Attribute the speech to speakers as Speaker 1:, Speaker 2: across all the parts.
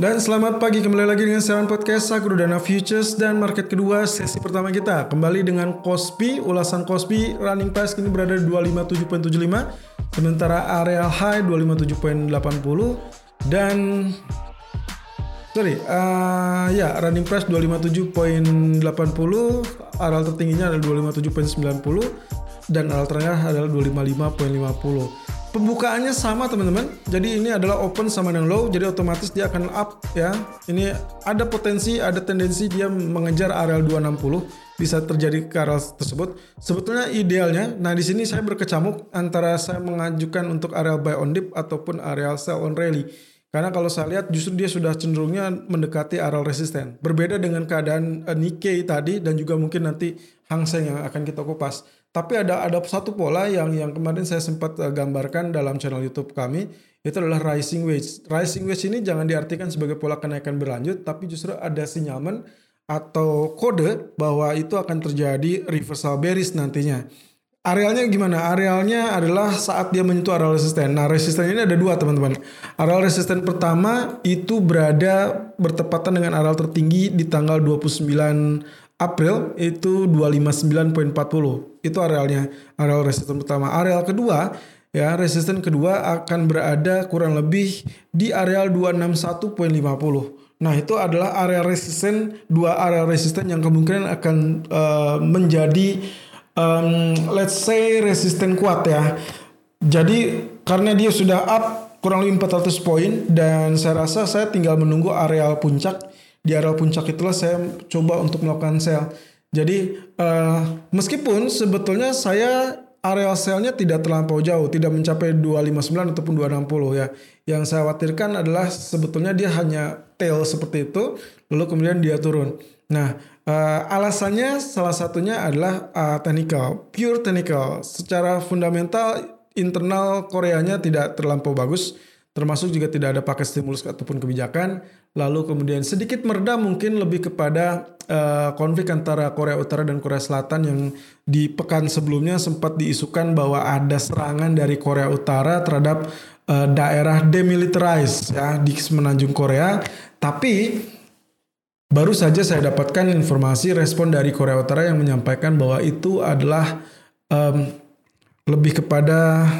Speaker 1: Dan selamat pagi kembali lagi dengan Seran Podcast Dana Futures dan market kedua sesi pertama kita. Kembali dengan Kospi ulasan Kospi running price kini berada di 257.75 sementara area high 257.80 dan sorry uh, ya running price 257.80 area tertingginya adalah 257.90 dan area tengah adalah 255.50 pembukaannya sama teman-teman. Jadi ini adalah open sama dengan low, jadi otomatis dia akan up ya. Ini ada potensi, ada tendensi dia mengejar area 260 bisa terjadi ke area tersebut. Sebetulnya idealnya, nah di sini saya berkecamuk antara saya mengajukan untuk area buy on dip ataupun area sell on rally. Karena kalau saya lihat justru dia sudah cenderungnya mendekati area resisten. Berbeda dengan keadaan uh, Nikkei tadi dan juga mungkin nanti Hang Seng yang akan kita kupas. Tapi ada ada satu pola yang yang kemarin saya sempat uh, gambarkan dalam channel YouTube kami itu adalah rising wedge. Rising wedge ini jangan diartikan sebagai pola kenaikan berlanjut, tapi justru ada sinyalmen atau kode bahwa itu akan terjadi reversal bearish nantinya. Arealnya gimana? Arealnya adalah saat dia menyentuh areal resisten. Nah, resisten ini ada dua teman-teman. Areal resisten pertama itu berada bertepatan dengan areal tertinggi di tanggal 29 April itu 259.40. Itu arealnya, areal resisten pertama. Areal kedua ya, resisten kedua akan berada kurang lebih di areal 261.50. Nah, itu adalah area resisten dua area resisten yang kemungkinan akan uh, menjadi um, let's say resisten kuat ya. Jadi karena dia sudah up kurang lebih 400 poin dan saya rasa saya tinggal menunggu areal puncak. Di areal puncak itulah saya coba untuk melakukan sell. Jadi uh, meskipun sebetulnya saya areal sellnya tidak terlampau jauh, tidak mencapai 259 ataupun 260 ya. Yang saya khawatirkan adalah sebetulnya dia hanya tail seperti itu, lalu kemudian dia turun. Nah, Uh, alasannya salah satunya adalah uh, technical, pure technical. Secara fundamental internal Koreanya tidak terlampau bagus, termasuk juga tidak ada pakai stimulus ataupun kebijakan. Lalu kemudian sedikit meredam mungkin lebih kepada uh, konflik antara Korea Utara dan Korea Selatan yang di pekan sebelumnya sempat diisukan bahwa ada serangan dari Korea Utara terhadap uh, daerah demilitarized ya di semenanjung Korea. Tapi Baru saja saya dapatkan informasi respon dari Korea Utara yang menyampaikan bahwa itu adalah um, lebih kepada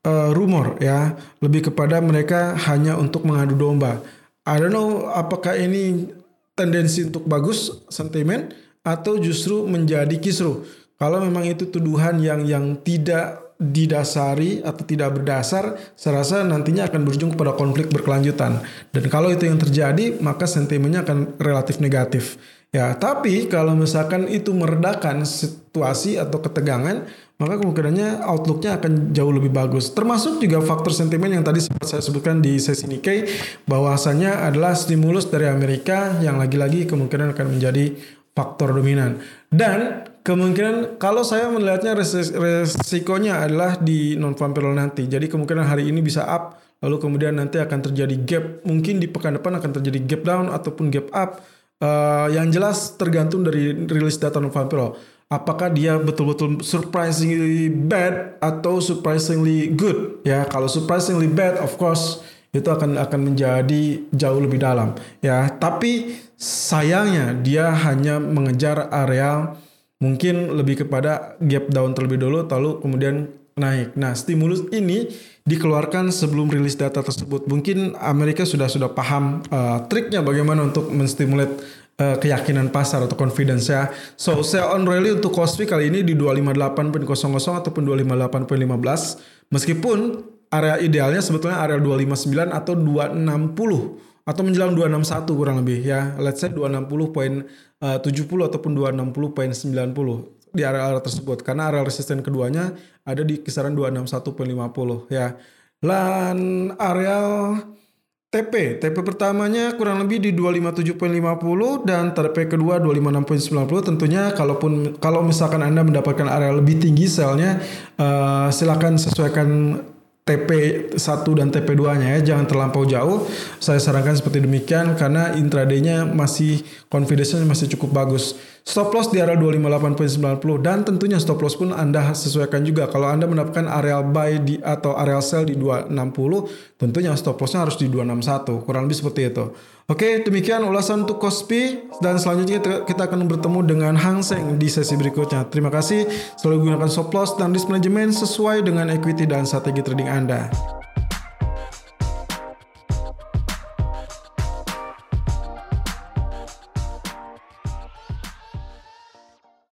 Speaker 1: uh, rumor ya, lebih kepada mereka hanya untuk mengadu domba. I don't know apakah ini tendensi untuk bagus sentimen atau justru menjadi kisruh. Kalau memang itu tuduhan yang yang tidak didasari atau tidak berdasar, saya rasa nantinya akan berujung kepada konflik berkelanjutan. Dan kalau itu yang terjadi, maka sentimennya akan relatif negatif. Ya, tapi kalau misalkan itu meredakan situasi atau ketegangan, maka kemungkinannya outlooknya akan jauh lebih bagus. Termasuk juga faktor sentimen yang tadi sempat saya sebutkan di sesi Nikkei, bahwasanya adalah stimulus dari Amerika yang lagi-lagi kemungkinan akan menjadi faktor dominan. Dan kemungkinan kalau saya melihatnya resikonya adalah di non farm payroll nanti. Jadi kemungkinan hari ini bisa up, lalu kemudian nanti akan terjadi gap. Mungkin di pekan depan akan terjadi gap down ataupun gap up. Uh, yang jelas tergantung dari rilis data non farm payroll. Apakah dia betul-betul surprisingly bad atau surprisingly good? Ya, kalau surprisingly bad, of course itu akan akan menjadi jauh lebih dalam ya. Tapi sayangnya dia hanya mengejar area mungkin lebih kepada gap down terlebih dulu lalu kemudian naik. Nah stimulus ini dikeluarkan sebelum rilis data tersebut. Mungkin Amerika sudah sudah paham uh, triknya bagaimana untuk menstimulat uh, keyakinan pasar atau confidence ya. So sell on rally untuk Kospi kali ini di 258.00 ataupun 258.15 meskipun area idealnya sebetulnya area 259 atau 260 atau menjelang 261 kurang lebih ya. Let's say 260.70 eh, ataupun 260.90 di area-area tersebut karena area resisten keduanya ada di kisaran 261.50 ya. Dan area TP, TP pertamanya kurang lebih di 257.50 dan TP kedua 256.90. Tentunya kalaupun kalau misalkan Anda mendapatkan area lebih tinggi selnya uh, silakan sesuaikan TP1 dan TP2-nya ya, jangan terlampau jauh. Saya sarankan seperti demikian karena intraday-nya masih confidence-nya masih cukup bagus. Stop loss di area 258.90 dan tentunya stop loss pun Anda sesuaikan juga. Kalau Anda mendapatkan area buy di atau area sell di 260, tentunya stop lossnya harus di 261. Kurang lebih seperti itu. Oke, demikian ulasan untuk Kospi dan selanjutnya kita akan bertemu dengan Hang Seng di sesi berikutnya. Terima kasih. Selalu gunakan stop loss dan risk management sesuai dengan equity dan strategi trading Anda.